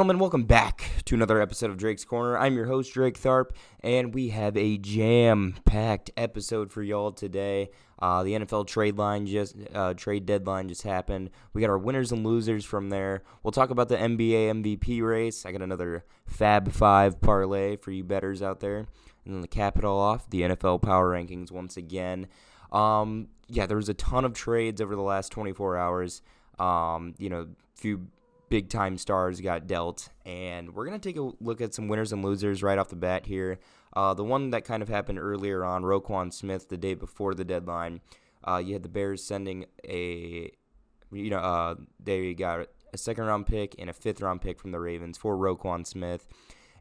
Gentlemen, welcome back to another episode of Drake's Corner. I'm your host, Drake Tharp, and we have a jam packed episode for y'all today. Uh, the NFL trade line just uh, trade deadline just happened. We got our winners and losers from there. We'll talk about the NBA MVP race. I got another Fab Five parlay for you betters out there, and then the cap it all off, the NFL power rankings once again. Um, yeah, there was a ton of trades over the last 24 hours. Um, you know, few big time stars got dealt, and we're gonna take a look at some winners and losers right off the bat here. Uh, the one that kind of happened earlier on, Roquan Smith, the day before the deadline. Uh, you had the Bears sending a, you know, uh, they got a second round pick and a fifth round pick from the Ravens for Roquan Smith.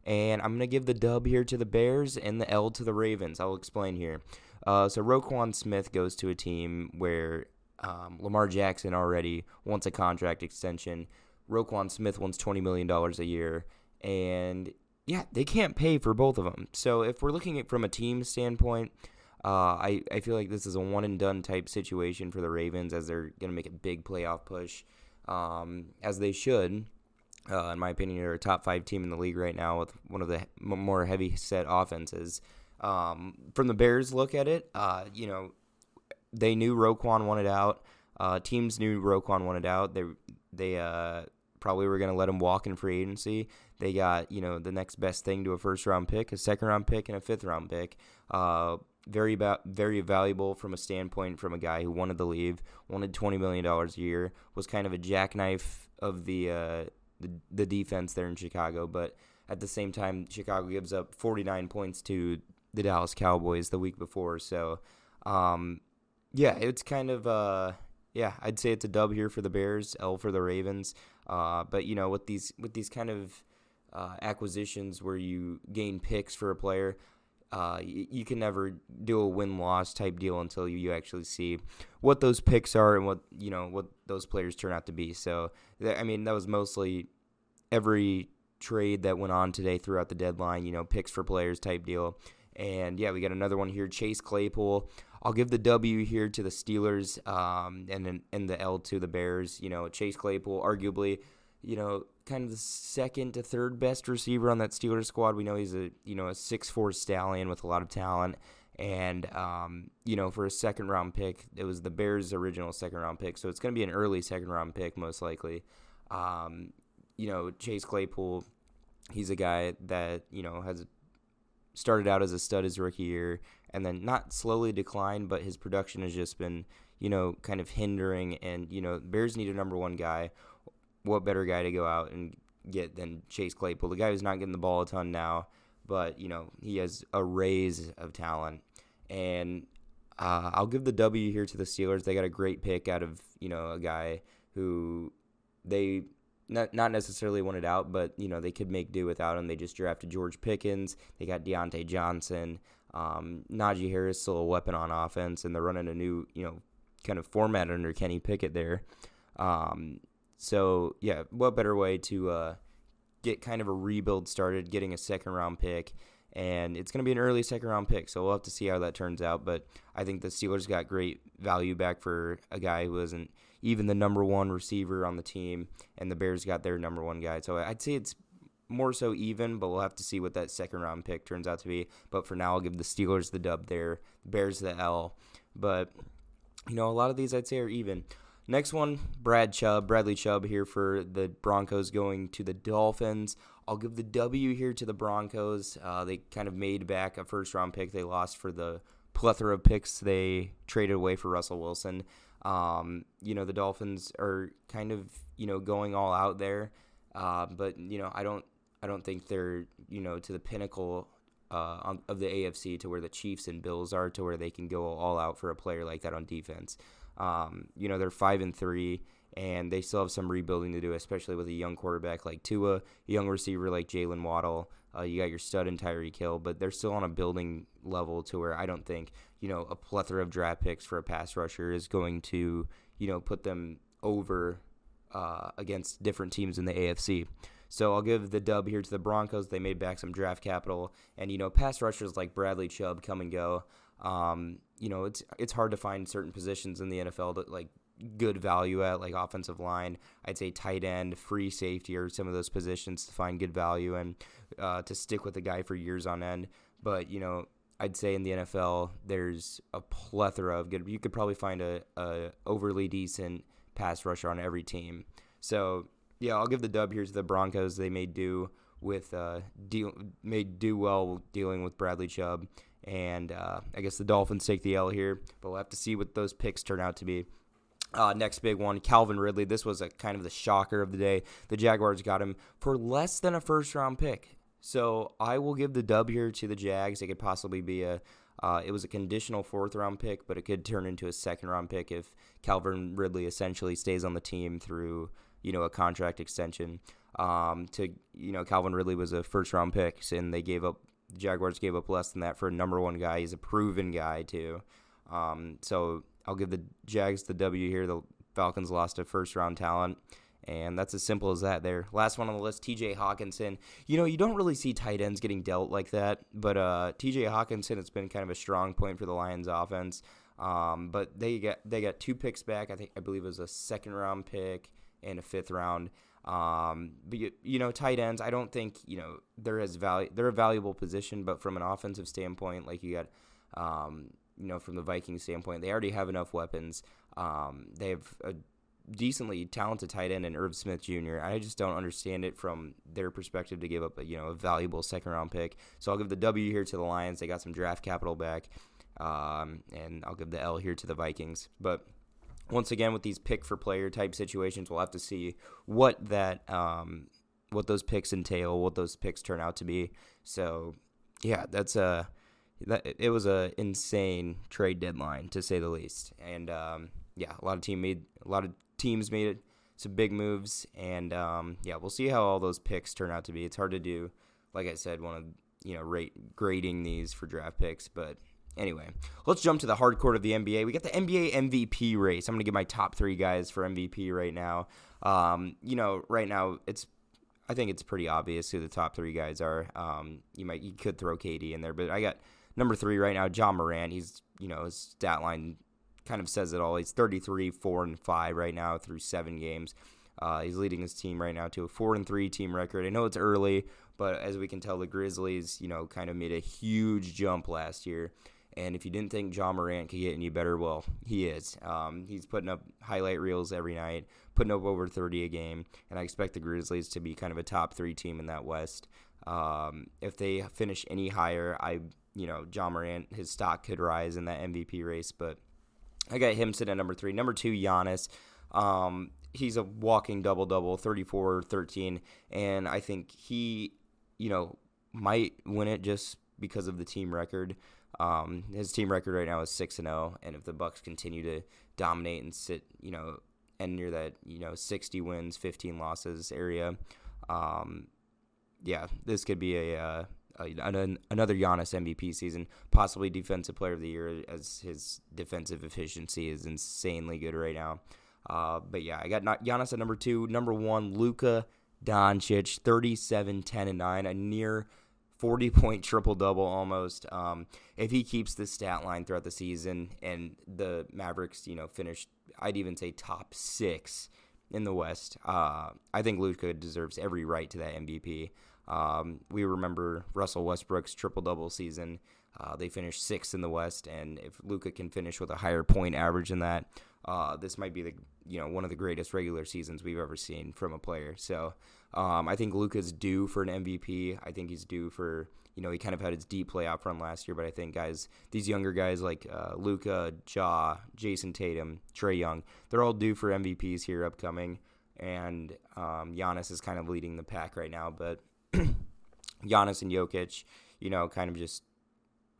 And I'm going to give the dub here to the Bears and the L to the Ravens. I'll explain here. Uh, so Roquan Smith goes to a team where um, Lamar Jackson already wants a contract extension. Roquan Smith wants $20 million a year. And yeah, they can't pay for both of them. So if we're looking at from a team standpoint, uh, I, I feel like this is a one and done type situation for the Ravens as they're going to make a big playoff push, um, as they should. Uh, in my opinion, they're a top five team in the league right now with one of the more heavy set offenses. Um, from the Bears' look at it, uh, you know, they knew Roquan wanted out. Uh, teams knew Roquan wanted out. They they uh, probably were going to let him walk in free agency. They got you know the next best thing to a first round pick, a second round pick, and a fifth round pick. Uh, very ba- very valuable from a standpoint from a guy who wanted to leave, wanted twenty million dollars a year, was kind of a jackknife of the, uh, the the defense there in Chicago, but at the same time, Chicago gives up forty nine points to the Dallas Cowboys the week before. So, um, yeah, it's kind of uh, yeah, I'd say it's a dub here for the Bears, L for the Ravens. Uh, but you know, with these with these kind of uh, acquisitions where you gain picks for a player, uh, you, you, can never do a win loss type deal until you, you actually see what those picks are and what you know what those players turn out to be. So, I mean, that was mostly every trade that went on today throughout the deadline. You know, picks for players type deal. And yeah, we got another one here. Chase Claypool. I'll give the W here to the Steelers, um, and and the L to the Bears. You know, Chase Claypool, arguably, you know, kind of the second to third best receiver on that Steelers squad. We know he's a you know a six four stallion with a lot of talent, and um, you know for a second round pick, it was the Bears' original second round pick, so it's going to be an early second round pick most likely. Um, you know, Chase Claypool, he's a guy that you know has started out as a stud his rookie year and then not slowly decline, but his production has just been, you know, kind of hindering. And, you know, Bears need a number one guy. What better guy to go out and get than Chase Claypool? The guy who's not getting the ball a ton now, but, you know, he has a raise of talent. And uh, I'll give the W here to the Steelers. They got a great pick out of, you know, a guy who they not not necessarily wanted out, but you know they could make do without him. They just drafted George Pickens. They got Diontae Johnson. Um, Najee Harris still a weapon on offense, and they're running a new you know kind of format under Kenny Pickett there. Um, so yeah, what better way to uh, get kind of a rebuild started, getting a second round pick, and it's going to be an early second round pick. So we'll have to see how that turns out. But I think the Steelers got great value back for a guy who wasn't even the number one receiver on the team, and the Bears got their number one guy. So I'd say it's more so even, but we'll have to see what that second round pick turns out to be. But for now, I'll give the Steelers the dub there, Bears the L. But you know, a lot of these I'd say are even. Next one, Brad Chubb, Bradley Chubb here for the Broncos going to the Dolphins. I'll give the W here to the Broncos. Uh, they kind of made back a first round pick they lost for the plethora of picks they traded away for Russell Wilson. Um, you know, the Dolphins are kind of, you know, going all out there. Uh, but, you know, I don't I don't think they're, you know, to the pinnacle uh, of the AFC to where the Chiefs and Bills are to where they can go all out for a player like that on defense. Um, you know, they're five and three, and they still have some rebuilding to do, especially with a young quarterback like Tua, a young receiver like Jalen Waddle. Uh, you got your stud and Tyreek Hill, but they're still on a building level to where I don't think you know a plethora of draft picks for a pass rusher is going to you know put them over uh, against different teams in the AFC. So I'll give the dub here to the Broncos. They made back some draft capital, and you know pass rushers like Bradley Chubb come and go. Um, you know it's it's hard to find certain positions in the NFL that like good value at, like offensive line. I'd say tight end, free safety, or some of those positions to find good value and uh, to stick with the guy for years on end. But you know, I'd say in the NFL, there's a plethora of good. You could probably find a, a overly decent pass rusher on every team. So yeah, I'll give the dub here to the Broncos. They may do with uh, deal may do well dealing with Bradley Chubb, and uh, I guess the Dolphins take the L here. But we'll have to see what those picks turn out to be. Uh, next big one, Calvin Ridley. This was a kind of the shocker of the day. The Jaguars got him for less than a first round pick. So I will give the dub here to the Jags. It could possibly be a. Uh, it was a conditional fourth round pick, but it could turn into a second round pick if Calvin Ridley essentially stays on the team through you know a contract extension. Um, to you know Calvin Ridley was a first round pick, and they gave up. The Jaguars gave up less than that for a number one guy. He's a proven guy too. Um, so I'll give the Jags the W here. The Falcons lost a first round talent. And that's as simple as that there. Last one on the list, TJ Hockenson. You know, you don't really see tight ends getting dealt like that, but uh, TJ Hockenson has been kind of a strong point for the Lions offense. Um, but they got they got two picks back. I think I believe it was a second round pick and a fifth round. Um, but you, you, know, tight ends. I don't think you know they're as value. They're a valuable position, but from an offensive standpoint, like you got, um, you know, from the Vikings standpoint, they already have enough weapons. Um, they have a decently talented tight end in Irv Smith Jr. I just don't understand it from their perspective to give up a you know a valuable second round pick. So I'll give the W here to the Lions. They got some draft capital back, um, and I'll give the L here to the Vikings. But once again, with these pick for player type situations, we'll have to see what that um, what those picks entail, what those picks turn out to be. So yeah, that's a that it was a insane trade deadline to say the least, and um, yeah, a lot of team made a lot of teams made it, some big moves, and um, yeah, we'll see how all those picks turn out to be. It's hard to do, like I said, one of you know rate grading these for draft picks, but anyway, let's jump to the hardcore of the NBA. We got the NBA MVP race. I'm gonna give my top three guys for MVP right now. Um, you know, right now it's I think it's pretty obvious who the top three guys are. Um, you might you could throw KD in there, but I got number three right now, John Morant. He's you know his stat line kind of says it all. He's 33, four and five right now through seven games. Uh, he's leading his team right now to a four and three team record. I know it's early, but as we can tell, the Grizzlies, you know, kind of made a huge jump last year. And if you didn't think John Morant could get any better, well, he is. Um, he's putting up highlight reels every night, putting up over 30 a game, and I expect the Grizzlies to be kind of a top three team in that West. Um, if they finish any higher, I, you know, John Morant, his stock could rise in that MVP race, but I got him sitting at number three. Number two, Giannis. Um, he's a walking double double, 34 13, and I think he, you know, might win it just because of the team record. Um, his team record right now is six and zero, oh, and if the Bucks continue to dominate and sit, you know, and near that, you know, sixty wins, fifteen losses area, um, yeah, this could be a, uh, a, another Giannis MVP season, possibly Defensive Player of the Year, as his defensive efficiency is insanely good right now. Uh, but yeah, I got not Giannis at number two. Number one, Luka Doncic, 37, 10, and 9, a near 40 point triple double almost. Um, if he keeps this stat line throughout the season and the Mavericks, you know, finish, I'd even say top six in the West, uh, I think Luka deserves every right to that MVP. Um, we remember Russell Westbrook's triple double season. Uh, they finished sixth in the West, and if Luka can finish with a higher point average than that, uh, this might be the you know one of the greatest regular seasons we've ever seen from a player. So um, I think Luka's due for an MVP. I think he's due for you know he kind of had his deep playoff run last year, but I think guys these younger guys like uh, Luka, Ja, Jayson Tatum, Trae Young, they're all due for MVPs here upcoming, and um, Giannis is kind of leading the pack right now, but Giannis and Jokic, you know, kind of just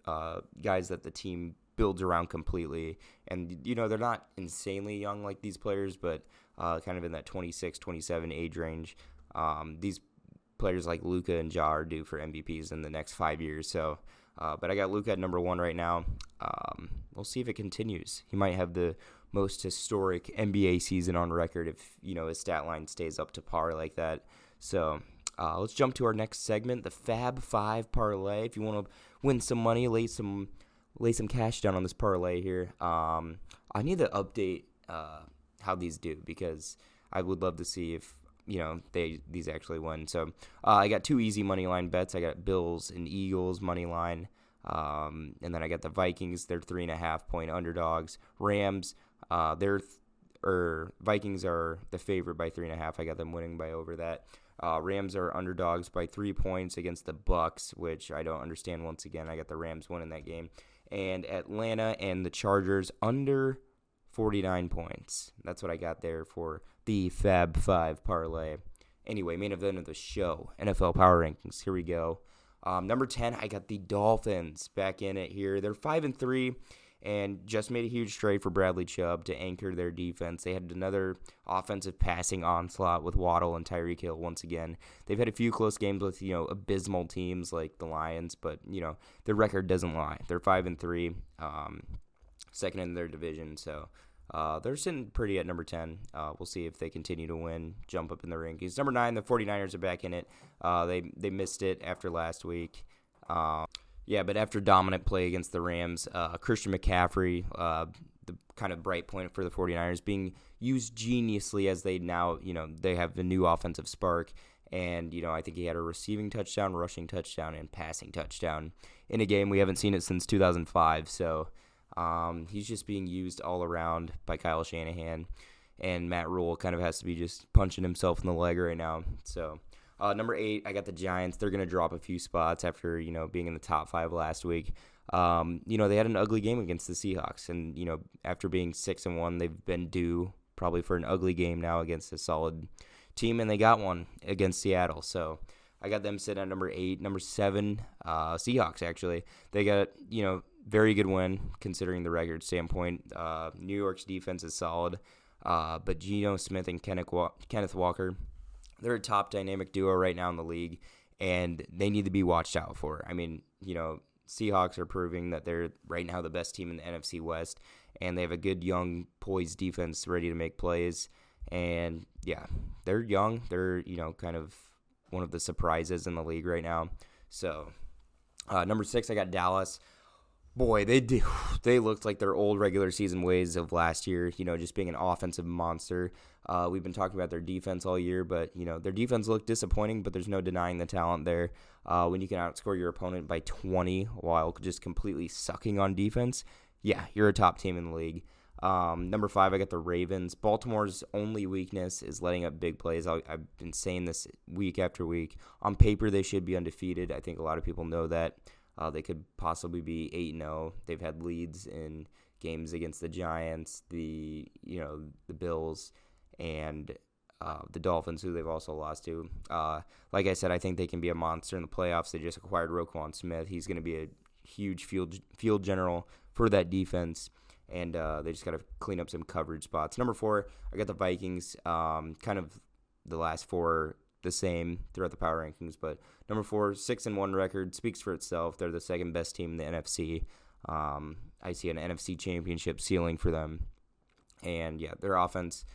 uh, guys that the team builds around completely. And, you know, they're not insanely young like these players, but uh, kind of in that 26, 27 age range. Um, these players like Luka and Ja are due for MVPs in the next five years. So, uh, but I got Luka at number one right now. Um, we'll see if it continues. He might have the most historic NBA season on record if you know his stat line stays up to par like that. So uh, let's jump to our next segment, the Fab Five parlay. If you want to win some money, lay some lay some cash down on this parlay here. Um, I need to update uh, how these do because I would love to see if you know they these actually win. So uh, I got two easy money line bets. I got Bills and Eagles money line, um, and then I got the Vikings. They're three and a half point underdogs. Rams, uh, they're th- or Vikings are the favorite by three and a half. I got them winning by over that. Uh, Rams are underdogs by three points against the Bucs, which I don't understand. Once again, I got the Rams winning that game, and Atlanta and the Chargers under 49 points. That's what I got there for the Fab Five parlay. Anyway, main event of the show, NFL Power Rankings. Here we go. Um, number 10, I got the Dolphins back in it here. They're five and three and just made a huge trade for Bradley Chubb to anchor their defense. They had another offensive passing onslaught with Waddle and Tyreek Hill once again. They've had a few close games with, you know, abysmal teams like the Lions, but, you know, their record doesn't lie. They're 5 and 3, um, second in their division, so uh, they're sitting pretty at number 10. Uh, we'll see if they continue to win, jump up in the rankings. Number 9, the 49ers are back in it. Uh, they, they missed it after last week. Yeah, but after dominant play against the Rams, uh, Christian McCaffrey, uh, the kind of bright point for the 49ers, being used geniusly as they now, you know, they have the new offensive spark. And, you know, I think he had a receiving touchdown, rushing touchdown, and passing touchdown in a game. We haven't seen it since 2005. So um, he's just being used all around by Kyle Shanahan. And Matt Rhule kind of has to be just punching himself in the leg right now. So uh, number eight, I got the Giants. They're going to drop a few spots after you know being in the top five last week. Um, you know they had an ugly game against the Seahawks, and you know after being six and one, they've been due probably for an ugly game now against a solid team, and they got one against Seattle. So I got them sitting at number eight. Number seven, uh, Seahawks actually. They got you know very good win considering the record standpoint. Uh, New York's defense is solid, uh, but Geno Smith and Kenneth Walker they're a top dynamic duo right now in the league, and they need to be watched out for. I mean, you know, Seahawks are proving that they're right now the best team in the NFC West, and they have a good young poised defense ready to make plays. And yeah, they're young. They're you know kind of one of the surprises in the league right now. So uh, number six, I got Dallas boy, they do. They looked like their old regular season ways of last year. You know, just being an offensive monster. Uh, we've been talking about their defense all year, but you know their defense looked disappointing. But there's no denying the talent there. Uh, when you can outscore your opponent by 20 while just completely sucking on defense, yeah, you're a top team in the league. Um, number five, I got the Ravens. Baltimore's only weakness is letting up big plays. I, have been saying this week after week. On paper, they should be undefeated. I think a lot of people know that. Uh, they could possibly be 8 0. They've had leads in games against the Giants, the you know the Bills, and uh, the Dolphins, who they've also lost to. Uh, like I said, I think they can be a monster in the playoffs. They just acquired Roquan Smith. He's going to be a huge field field general for that defense, and uh, they just got to clean up some coverage spots. Number four, I got the Vikings. Um, kind of the last four the same throughout the power rankings. But number four, six and one record speaks for itself. They're the second best team in the NFC. Um, I see an NFC championship ceiling for them. And yeah, their offense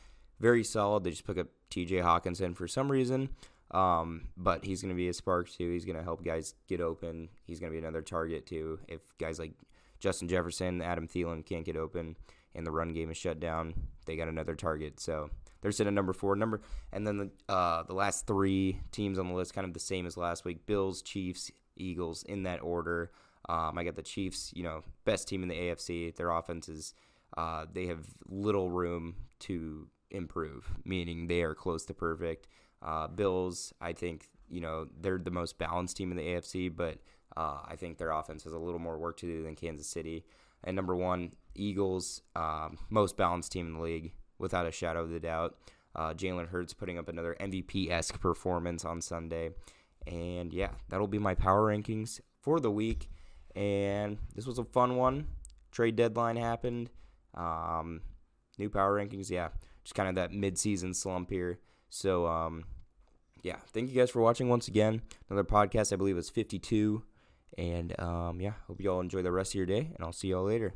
very solid. They just pick up T.J. Hockenson for some reason. Um, but he's going to be a spark too. He's going to help guys get open. He's going to be another target too. If guys like Justin Jefferson, Adam Thielen can't get open, and the run game is shut down, they got another target. So they're sitting at number four. Number and then the uh, the last three teams on the list, kind of the same as last week: Bills, Chiefs, Eagles, in that order. Um, I got the Chiefs, you know, best team in the AFC. Their offense is uh, they have little room to improve, meaning they are close to perfect. Uh, Bills, I think, you know, they're the most balanced team in the AFC, but uh, I think their offense has a little more work to do than Kansas City. And number one, Eagles, um, most balanced team in the league without a shadow of a doubt. Uh, Jalen Hurts putting up another MVP esque performance on Sunday. And yeah, that'll be my power rankings for the week. And this was a fun one. Trade deadline happened. Um, new power rankings, yeah. Just kind of that mid-season slump here. So, um, yeah, thank you guys for watching once again. Another podcast, I believe, is 52. And um, yeah, hope you all enjoy the rest of your day, and I'll see y'all later.